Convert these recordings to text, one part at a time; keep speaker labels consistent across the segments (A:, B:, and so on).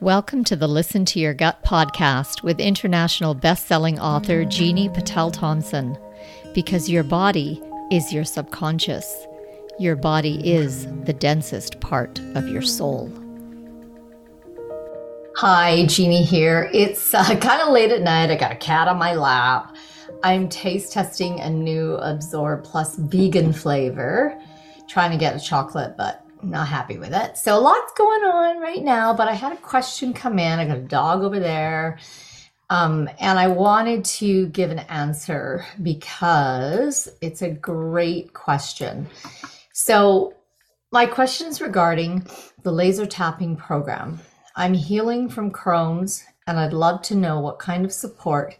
A: Welcome to the Listen to Your Gut podcast with international best-selling author Jini Patel Thomson. Because your body is your subconscious. Your body is the densest part of your soul.
B: Hi, Jeannie here. It's uh, kind of late at night. I got a cat on my lap. I'm taste testing a new Absorb Plus vegan flavor, trying to get a chocolate, but not happy with it. So, a lots going on right now, but I had a question come in. I got a dog over there. Um, and I wanted to give an answer because it's a great question. So, my question is regarding the Lazer Tapping program. I'm healing from Crohn's, and I'd love to know what kind of support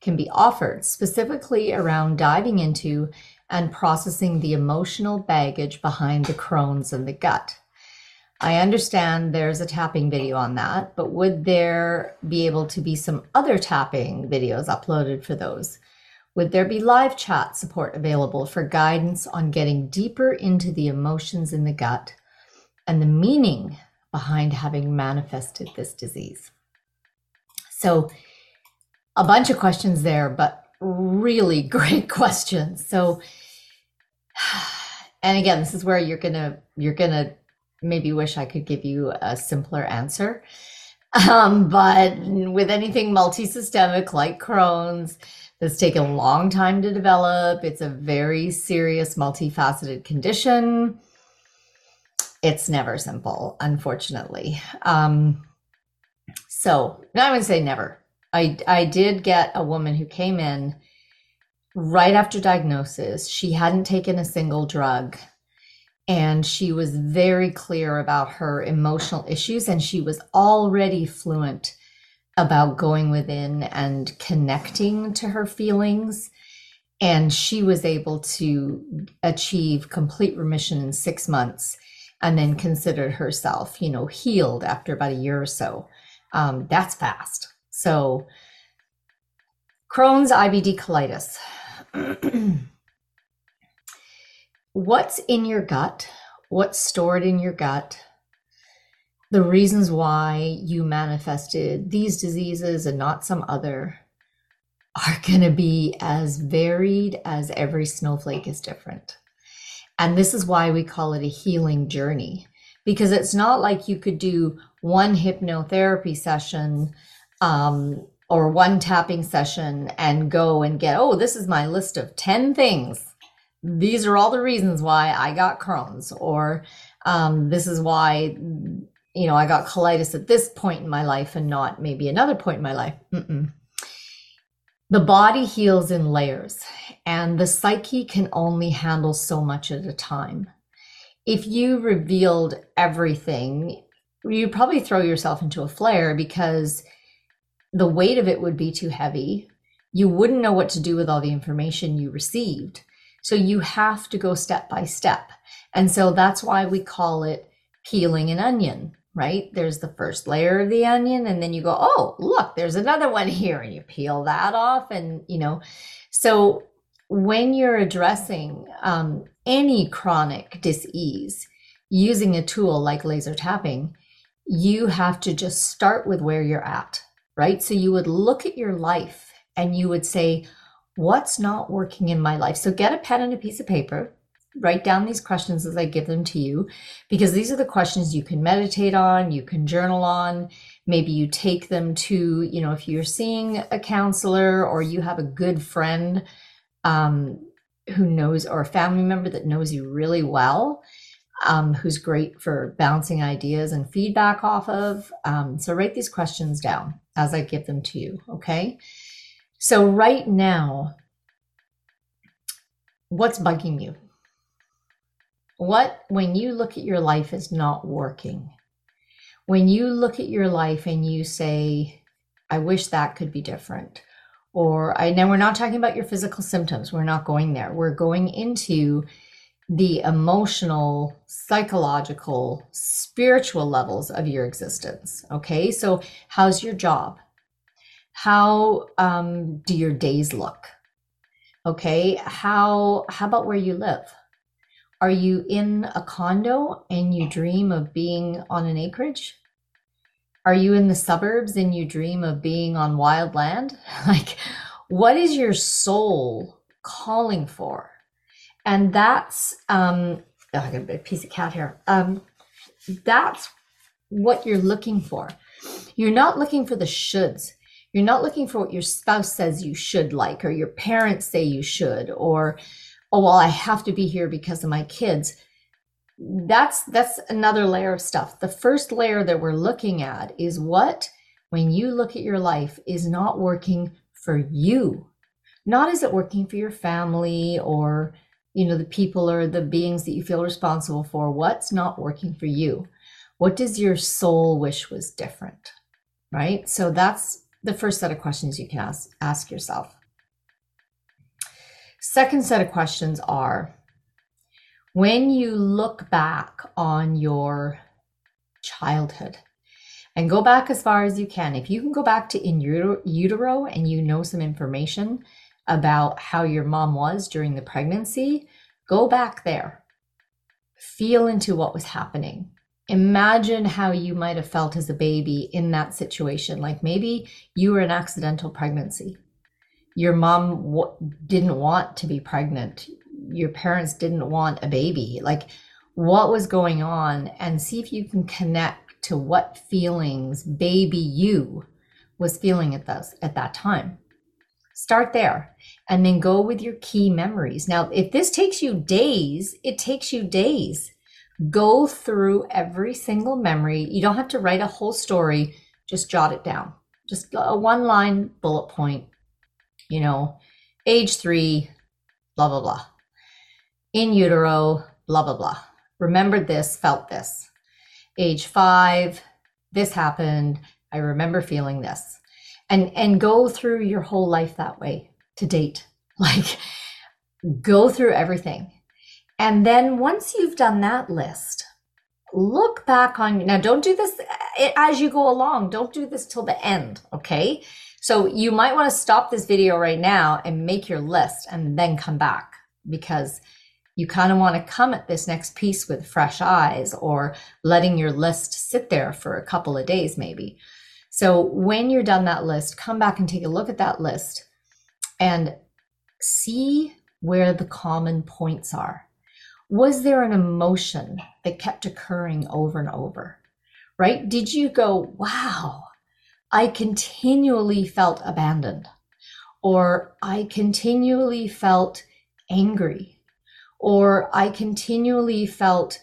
B: can be offered, specifically around diving into and processing the emotional baggage behind the Crohn's and the gut. I understand there's a tapping video on that, but would there be able to be some other tapping videos uploaded for those? Would there be live chat support available for guidance on getting deeper into the emotions in the gut and the meaning behind having manifested this disease? So, a bunch of questions there, but really great questions. So, and again, this is where you're gonna you're gonna maybe wish I could give you a simpler answer. Um, but with anything multi-systemic like Crohn's, that's taken a long time to develop. It's a very serious, multifaceted condition. It's never simple, unfortunately. Um, so, I would say never. I I did get a woman who came in right after diagnosis. She hadn't taken a single drug and she was very clear about her emotional issues and she was already fluent about going within and connecting to her feelings and she was able to achieve complete remission in 6 months and then considered herself you know healed after about a year or so um, that's fast so crohn's ibd colitis. What's in your gut, what's stored in your gut, the reasons why you manifested these diseases and not some other are going to be as varied as every snowflake is different. And this is why we call it a healing journey because it's not like you could do one hypnotherapy session um, or one tapping session and go and get, oh, this is my list of 10 things. These are all the reasons why I got Crohn's, or um, this is why, you know, I got colitis at this point in my life and not maybe another point in my life. Mm-mm. The body heals in layers, and the psyche can only handle so much at a time. If you revealed everything, you'd probably throw yourself into a flare because the weight of it would be too heavy. You wouldn't know what to do with all the information you received. So you have to go step by step. And so that's why we call it peeling an onion, right? There's the first layer of the onion, and then you go, oh, look, there's another one here, and you peel that off. And, you know, so when you're addressing um, any chronic disease using a tool like Lazer Tapping, you have to just start with where you're at right? So you would look at your life and you would say, What's not working in my life? So get a pen and a piece of paper, write down these questions as I give them to you, because these are the questions you can meditate on, you can journal on. Maybe you take them to, you know, if you're seeing a counselor or you have a good friend um, who knows, or a family member that knows you really well, um, who's great for bouncing ideas and feedback off of. Um, so write these questions down as I give them to you. Okay. So right now, what's bugging you? What, when you look at your life, is not working? When you look at your life and you say, I wish that could be different. Or I know we're not talking about your physical symptoms. We're not going there. We're going into the emotional, psychological, spiritual levels of your existence. Okay, so how's your job? How um, do your days look? Okay, how how about where you live? Are you in a condo and you dream of being on an acreage? Are you in the suburbs and you dream of being on wild land? like, what is your soul calling for? And that's, um, oh, I got a piece of cat here. Um, that's what you're looking for. You're not looking for the shoulds. You're not looking for what your spouse says you should like, or your parents say you should, or, oh, well, I have to be here because of my kids that's that's another layer of stuff the first layer that we're looking at is what when you look at your life is not working for you not is it working for your family or you know the people or the beings that you feel responsible for what's not working for you? What does your soul wish was different right? So that's the first set of questions you can ask ask yourself. Second set of questions are when you look back on your childhood and go back as far as you can, if you can go back to in utero and you know some information about how your mom was during the pregnancy, go back there. Feel into what was happening. Imagine how you might have felt as a baby in that situation. Like maybe you were an accidental pregnancy. Your mom w- didn't want to be pregnant your parents didn't want a baby like what was going on and see if you can connect to what feelings baby you was feeling at those at that time start there and then go with your key memories now if this takes you days it takes you days go through every single memory you don't have to write a whole story just jot it down just a one line bullet point you know age 3 blah blah blah in utero, blah, blah, blah. Remembered this, felt this. Age five, this happened. I remember feeling this. And and go through your whole life that way to date. Like go through everything. And then once you've done that list, look back on now don't do this eh, as you go along. Don't do this till the end, okay? So you might want to stop this video right now and make your list and then come back because you kind of want to come at this next piece with fresh eyes or letting your list sit there for a couple of days, maybe. So when you're done that list, come back and take a look at that list and see where the common points are. Was there an emotion that kept occurring over and over? Right? Did you go, wow, I continually felt abandoned, or I continually felt angry, or I continually felt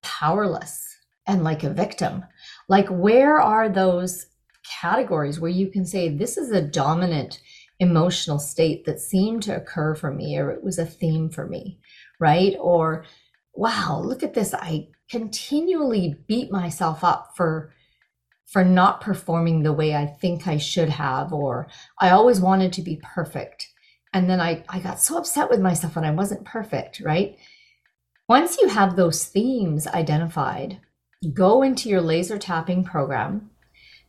B: powerless and like a victim. Like, where are those categories where you can say, this is a dominant emotional state that seemed to occur for me, or it was a theme for me, right? Or, wow, look at this. I continually beat myself up for for not performing the way I think I should have, or I always wanted to be perfect and then I, I got so upset with myself when I wasn't perfect, right? Once you have those themes identified, go into your Lazer Tapping program,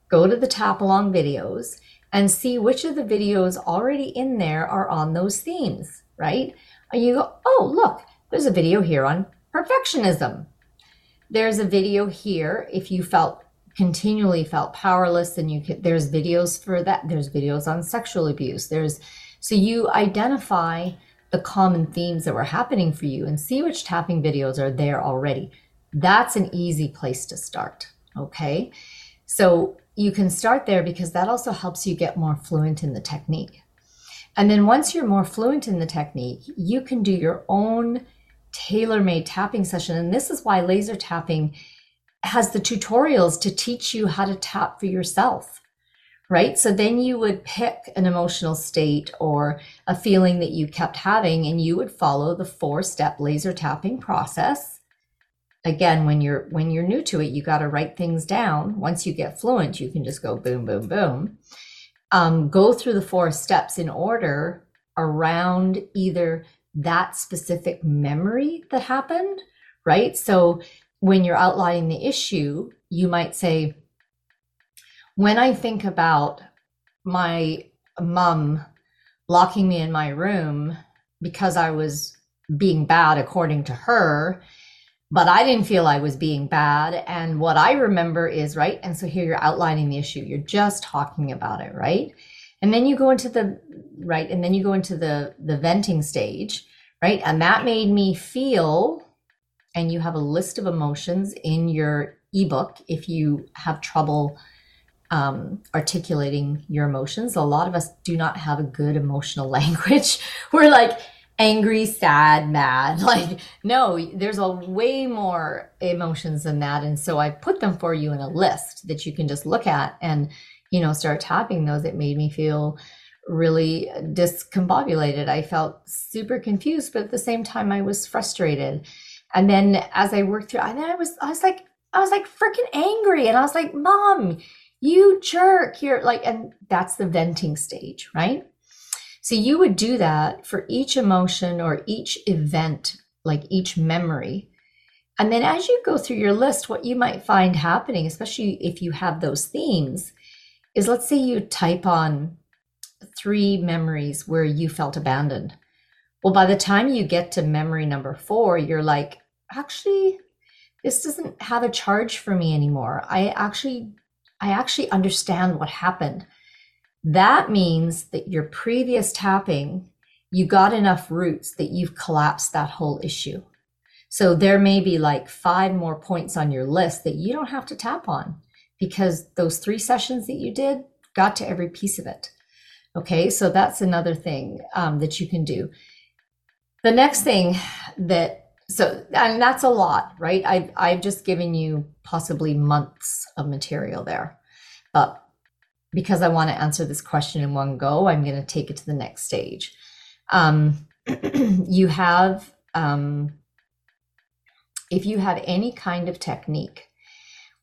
B: go to the tap along videos, and see which of the videos already in there are on those themes, right? And you go, oh, look, there's a video here on perfectionism. There's a video here if you felt continually felt powerless and you could there's videos for that there's videos on sexual abuse there's so you identify the common themes that were happening for you and see which tapping videos are there already. That's an easy place to start. Okay. So you can start there because that also helps you get more fluent in the technique. And then once you're more fluent in the technique, you can do your own tailor made tapping session. And this is why Lazer Tapping has the tutorials to teach you how to tap for yourself right? So then you would pick an emotional state or a feeling that you kept having, and you would follow the four step Lazer Tapping process. Again, when you're when you're new to it, you got to write things down. Once you get fluent, you can just go boom, boom, boom. Um, go through the four steps in order around either that specific memory that happened, right? So when you're outlining the issue, you might say, when I think about my mom locking me in my room because I was being bad according to her, but I didn't feel I was being bad. And what I remember is, right? And so here you're outlining the issue, you're just talking about it, right? And then you go into the, right? And then you go into the, the venting stage, right? And that made me feel, and you have a list of emotions in your ebook if you have trouble um, articulating your emotions. A lot of us do not have a good emotional language. We're like, angry, sad, mad. Like, no, there's a way more emotions than that. And so I put them for you in a list that you can just look at and, you know, start tapping those. It made me feel really discombobulated. I felt super confused, but at the same time, I was frustrated. And then as I worked through, and then I was, I was like, I was like freaking angry. And I was like, mom, you jerk. You're like, and that's the venting stage, right? So you would do that for each emotion or each event, like each memory. And then as you go through your list, what you might find happening, especially if you have those themes, is let's say you type on three memories where you felt abandoned. Well, by the time you get to memory number four, you're like, actually, this doesn't have a charge for me anymore. I actually, I actually understand what happened. That means that your previous tapping, you got enough roots that you've collapsed that whole issue. So there may be like five more points on your list that you don't have to tap on because those three sessions that you did got to every piece of it. Okay, so that's another thing um, that you can do. The next thing that so and that's a lot, right? I've I've just given you possibly months of material there, but because I want to answer this question in one go, I'm going to take it to the next stage. Um, you have, um, if you have any kind of technique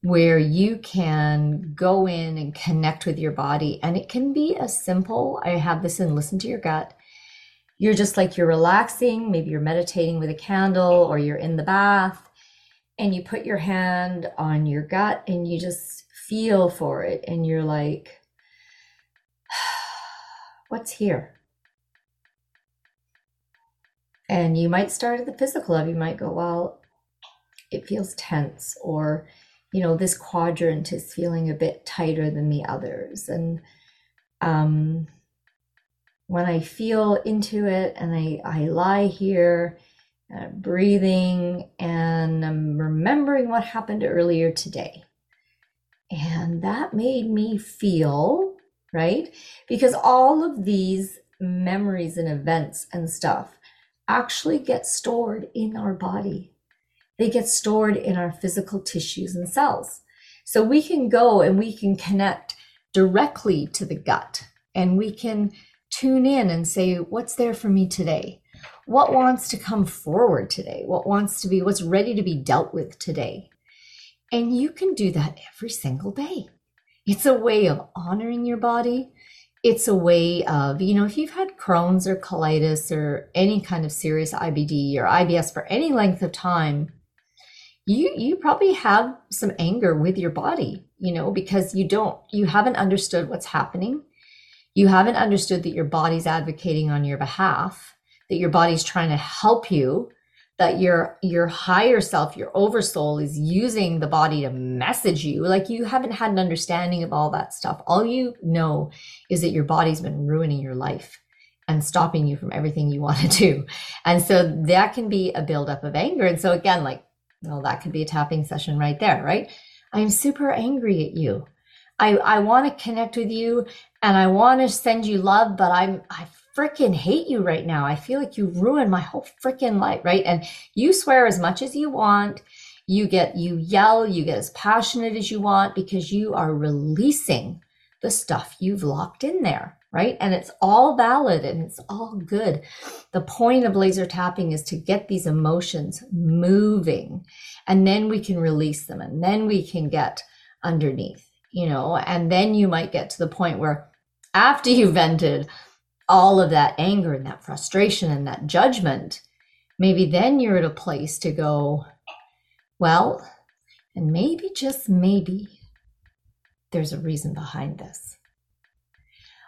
B: where you can go in and connect with your body, and it can be as simple, I have this in Listen to Your Gut. You're just like you're relaxing, maybe you're meditating with a candle or you're in the bath, and you put your hand on your gut and you just feel for it and you're like, what's here? And you might start at the physical level. You might go, well, it feels tense, or, you know, this quadrant is feeling a bit tighter than the others. And um, when I feel into it and I, I lie here, uh, breathing, and I'm remembering what happened earlier today. And that made me feel, right? Because all of these memories and events and stuff actually get stored in our body. They get stored in our physical tissues and cells. So we can go and we can connect directly to the gut and we can tune in and say, what's there for me today? What wants to come forward today? What wants to be, what's ready to be dealt with today? And you can do that every single day. It's a way of honoring your body. It's a way of, you know, if you've had Crohn's or colitis or any kind of serious IBD or IBS for any length of time, you you probably have some anger with your body, you know, because you don't you haven't understood what's happening. You haven't understood that your body's advocating on your behalf, that your body's trying to help you that your your higher self your oversoul is using the body to message you. Like you haven't had an understanding of all that stuff. All you know is that your body's been ruining your life and stopping you from everything you want to do. And so that can be a buildup of anger. And so again like well that could be a tapping session right there right? I'm super angry at you. I i want to connect with you and i want to send you love but i'm i freaking hate you right now. I feel like you ruined my whole freaking life, right? And you swear as much as you want. You get, you yell, you get as passionate as you want because you are releasing the stuff you've locked in there, right? And it's all valid and it's all good. The point of Lazer Tapping is to get these emotions moving and then we can release them and then we can get underneath, you know, and then you might get to the point where after you vented, all of that anger and that frustration and that judgment, maybe then you're at a place to go, well, and maybe, just maybe, there's a reason behind this.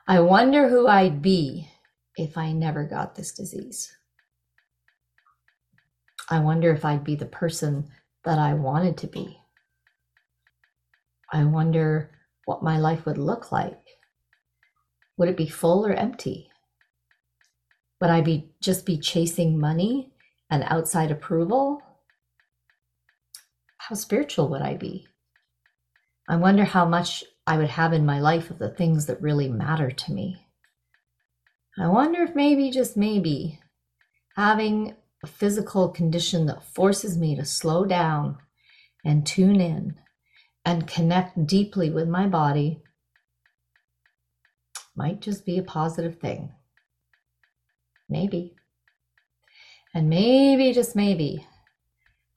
B: I wonder who I'd be if I never got this disease. I wonder if I'd be the person that I wanted to be. I wonder what my life would look like. Would it be full or empty? Would I be just be chasing money and outside approval? How spiritual would I be? I wonder how much I would have in my life of the things that really matter to me. I wonder if maybe, just maybe, having a physical condition that forces me to slow down and tune in and connect deeply with my body might just be a positive thing. Maybe. And maybe, just maybe,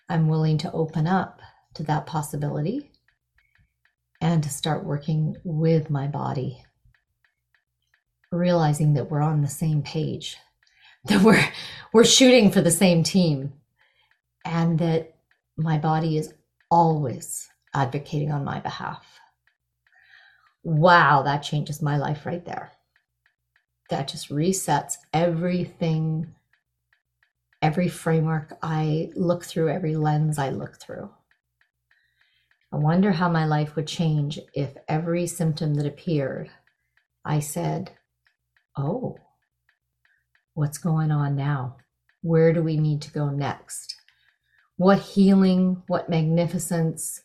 B: I'm willing to open up to that possibility and to start working with my body, realizing that we're on the same page, that we're we're shooting for the same team, and that my body is always advocating on my behalf. Wow, that changes my life right there. That just resets everything, every framework I look through, every lens I look through. I wonder how my life would change if every symptom that appeared, I said, Oh, what's going on now? Where do we need to go next? What healing, what magnificence,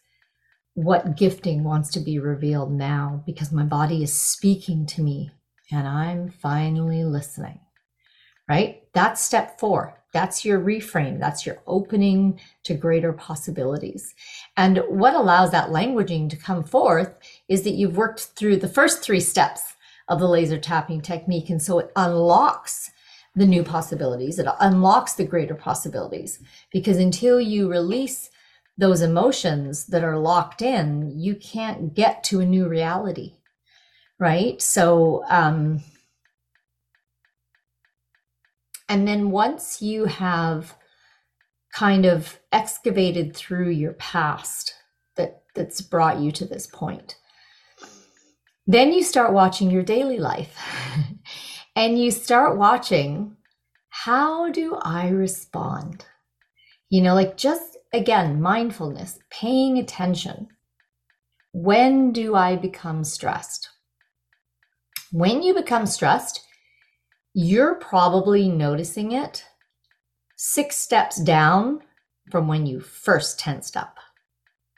B: what gifting wants to be revealed now because my body is speaking to me and I'm finally listening, right? That's step four. That's your reframe. That's your opening to greater possibilities. And what allows that languaging to come forth is that you've worked through the first three steps of the Lazer Tapping technique. And so it unlocks the new possibilities. It unlocks the greater possibilities because until you release those emotions that are locked in, you can't get to a new reality, right? So, um, and then once you have kind of excavated through your past that that's brought you to this point, then you start watching your daily life and you start watching how do I respond? You know, like just again, mindfulness, paying attention. When do I become stressed? When you become stressed, you're probably noticing it six steps down from when you first tensed up.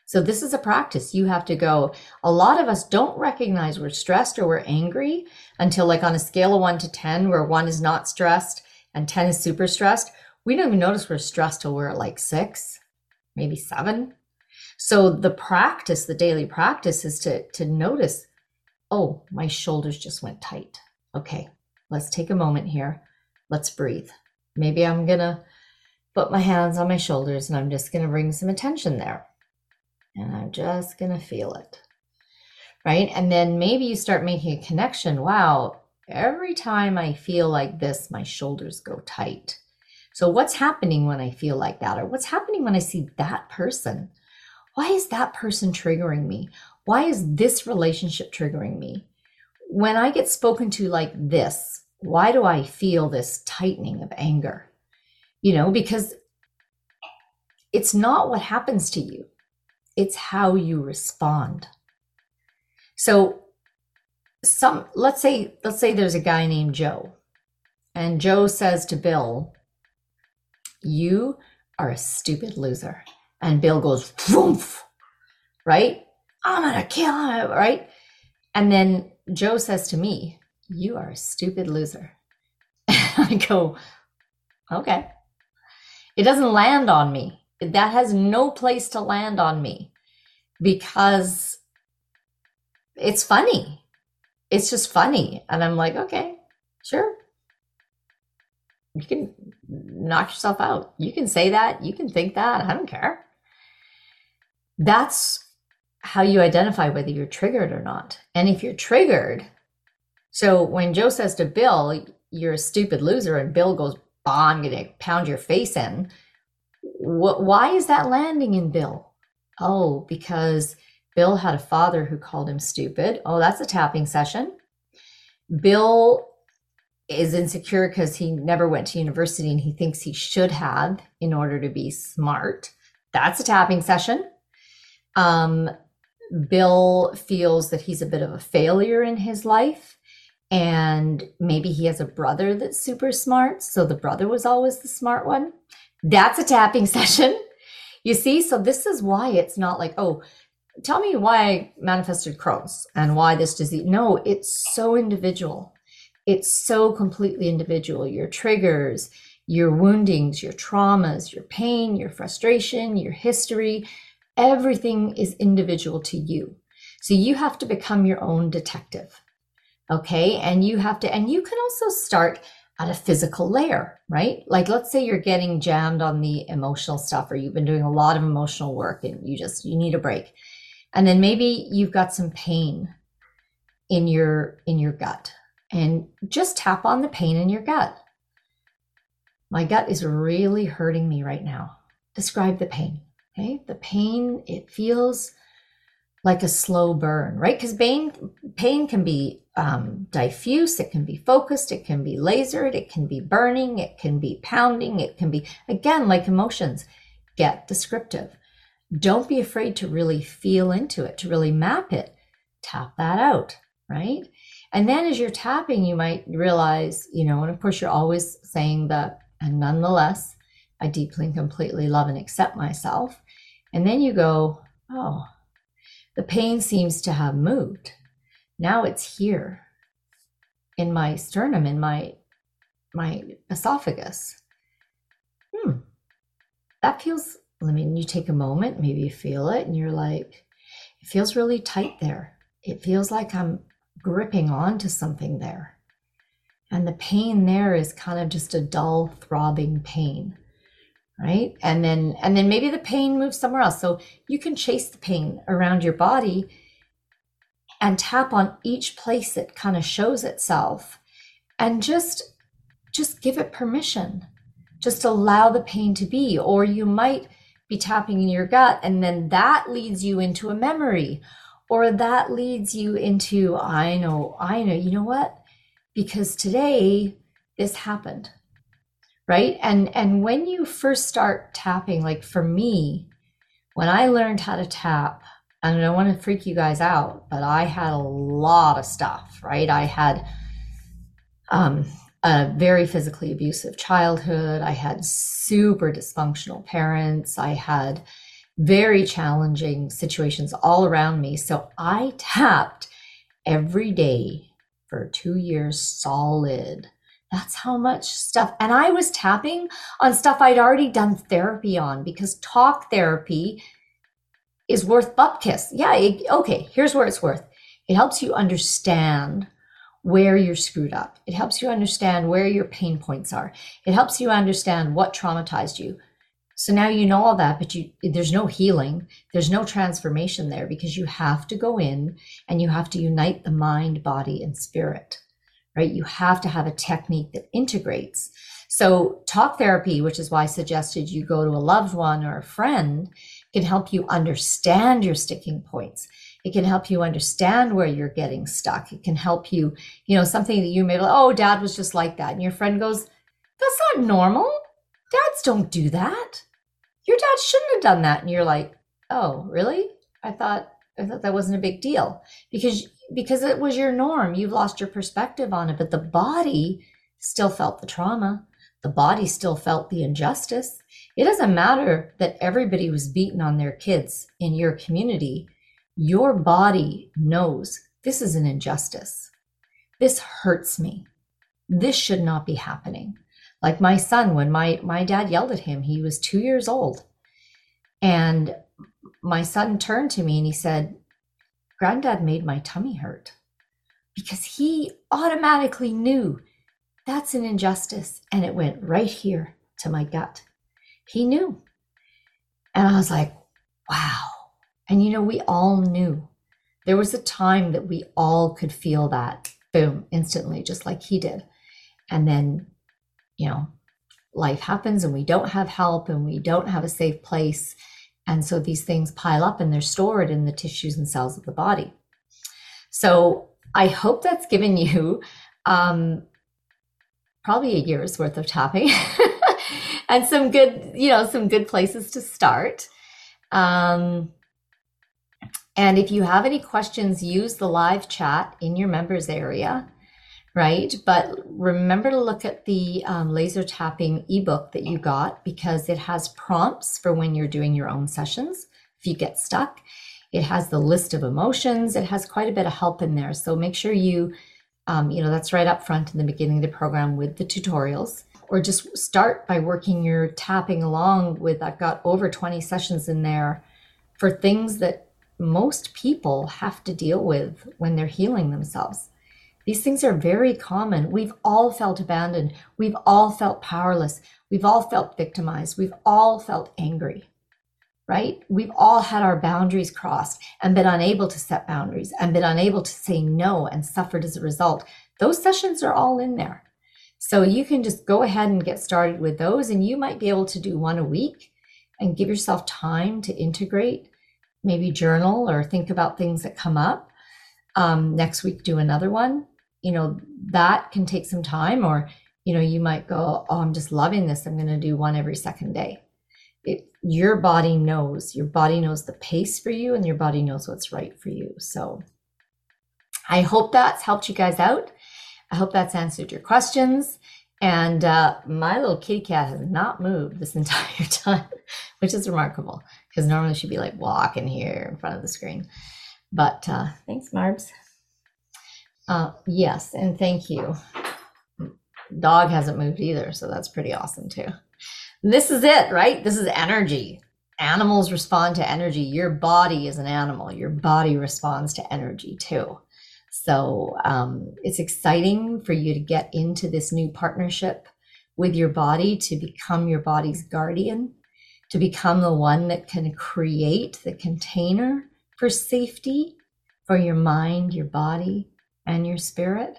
B: So, this is a practice. You have to go. A lot of us don't recognize we're stressed or we're angry until, like, on a scale of one to 10, where one is not stressed and 10 is super stressed. We don't even notice we're stressed till we're at like six maybe seven. So the practice, the daily practice is to, to notice, oh, my shoulders just went tight. Okay, let's take a moment here. Let's breathe. Maybe I'm going to put my hands on my shoulders and I'm just going to bring some attention there. And I'm just going to feel it. Right. And then maybe you start making a connection. Wow, every time I feel like this, my shoulders go tight. So, what's happening when I feel like that? Or what's happening when I see that person? Why is that person triggering me? Why is this relationship triggering me? When I get spoken to like this, why do I feel this tightening of anger? You know, because it's not what happens to you, it's how you respond. So, some let's say let's say there's a guy named Joe and Joe says to Bill, you are a stupid loser. And Bill goes, Vroomf, right? I'm going to kill him, right? And then Joe says to me, You are a stupid loser. I go, Okay. It doesn't land on me. That has no place to land on me because it's funny. It's just funny. And I'm like, okay, sure you can knock yourself out. You can say that. You can think that. I don't care. That's how you identify whether you're triggered or not. And if you're triggered, so when Joe says to Bill, you're a stupid loser, and Bill goes, bah, I'm going to pound your face in. Wh- why is that landing in Bill? Oh, because Bill had a father who called him stupid. Oh, that's a tapping session. Bill is insecure because he never went to university and he thinks he should have in order to be smart. That's a tapping session. Um, Bill feels that he's a bit of a failure in his life. And maybe he has a brother that's super smart. So the brother was always the smart one. That's a tapping session. You see? So this is why it's not like, oh, tell me why I manifested Crohn's and why this disease. No, it's so individual. It's so completely individual. Your triggers, your woundings, your traumas, your pain, your frustration, your history, everything is individual to you. So you have to become your own detective. Okay. And you have to, and you can also start at a physical layer, right? Like let's say you're getting jammed on the emotional stuff or you've been doing a lot of emotional work and you just you need a break. And then maybe you've got some pain in your in your gut and just tap on the pain in your gut. My gut is really hurting me right now. Describe the pain. Okay? The pain it feels like a slow burn, right? Because pain pain can be um, diffuse, it can be focused, it can be lasered, it can be burning, it can be pounding, it can be again like emotions. Get descriptive. Don't be afraid to really feel into it, to really map it. Tap that out, right? And then as you're tapping, you might realize, you know, and of course you're always saying that, and nonetheless, I deeply and completely love and accept myself. And then you go, oh, the pain seems to have moved. Now it's here in my sternum, in my my esophagus. Hmm. That feels, I mean, you take a moment, maybe you feel it, and you're like, it feels really tight there. It feels like I'm gripping onto something there. And the pain there is kind of just a dull, throbbing pain right? And then and then maybe the pain moves somewhere else. So you can chase the pain around your body and tap on each place it kind of shows itself and just just give it permission. Just allow the pain to be. Or you might be tapping in your gut and then that leads you into a memory. Or that leads you into i know i know. You know what? Because today this happened right? And and when you first start tapping like for me when i learned how to tap and i don't want to freak you guys out but i had a lot of stuff right? I had um, a very physically abusive childhood. I had super dysfunctional parents. I had very challenging situations all around me. So i tapped every day for two years solid that's how much stuff. And I was tapping on stuff I'd already done therapy on because talk therapy is worth bupkis. Yeah, it, okay, here's where it's worth. It helps you understand where you're screwed up. It helps you understand where your pain points are. It helps you understand what traumatized you. So now you know all that, but you there's no healing, there's no transformation there because you have to go in and you have to unite the mind, body, and spirit right? You have to have a technique that integrates. So, talk therapy, which is why I suggested you go to a loved one or a friend, can help you understand your sticking points. It can help you understand where you're getting stuck. It can help you, you know, something that you may, be like, oh, dad was just like that. And your friend goes, that's not normal. Dads don't do that. Your dad shouldn't have done that. And you're like, oh, really? I thought, I thought that wasn't a big deal because because it was your norm. You've lost your perspective on it, but the body still felt the trauma. The body still felt the injustice. It doesn't matter that everybody was beaten on their kids in your community. Your body knows this is an injustice. This hurts me. This should not be happening. Like my son, when my, my dad yelled at him, he was two years old. And my son turned to me and he said, Granddad made my tummy hurt because he automatically knew that's an injustice. And it went right here to my gut. He knew. And I was like, wow. And you know, we all knew. There was a time that we all could feel that boom instantly, just like he did. And then, you know, life happens and we don't have help and we don't have a safe place and so these things pile up and they're stored in the tissues and cells of the body. So I hope that's given you um, probably a year's worth of tapping and some good, you know, some good places to start. Um, and if you have any questions, use the live chat in your members area, right? But remember to look at the um, Lazer Tapping ebook that you got because it has prompts for when you're doing your own sessions if you get stuck. It has the list of emotions. It has quite a bit of help in there. So make sure you, um, you know, that's right up front in the beginning of the program with the tutorials. Or just start by working your tapping along with, I've got over 20 sessions in there for things that most people have to deal with when they're healing themselves. These things are very common. We've all felt abandoned. We've all felt powerless. We've all felt victimized. We've all felt angry right? We've all had our boundaries crossed and been unable to set boundaries and been unable to say no and suffered as a result. Those sessions are all in there. So you can just go ahead and get started with those, and you might be able to do one a week and give yourself time to integrate, maybe journal or think about things that come up. Um, next week, do another one. You know, that can take some time, or, you know, you might go, Oh, I'm just loving this. I'm going to do one every second day. It, your body knows. Your body knows the pace for you and your body knows what's right for you. So i hope that's helped you guys out. I hope that's answered your questions. And uh, my little kitty cat has not moved this entire time which is remarkable because normally she'd be like walking here in front of the screen. But uh, thanks marbs uh, yes and thank you dog hasn't moved either so that's pretty awesome too this is it, right? This is energy. Animals respond to energy. Your body is an animal. Your body responds to energy too. So um, it's exciting for you to get into this new partnership with your body to become your body's guardian, to become the one that can create the container for safety for your mind, your body, and your spirit.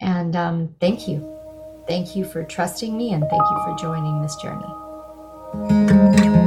B: And um, thank you. Thank you for trusting me and thank you for joining this journey.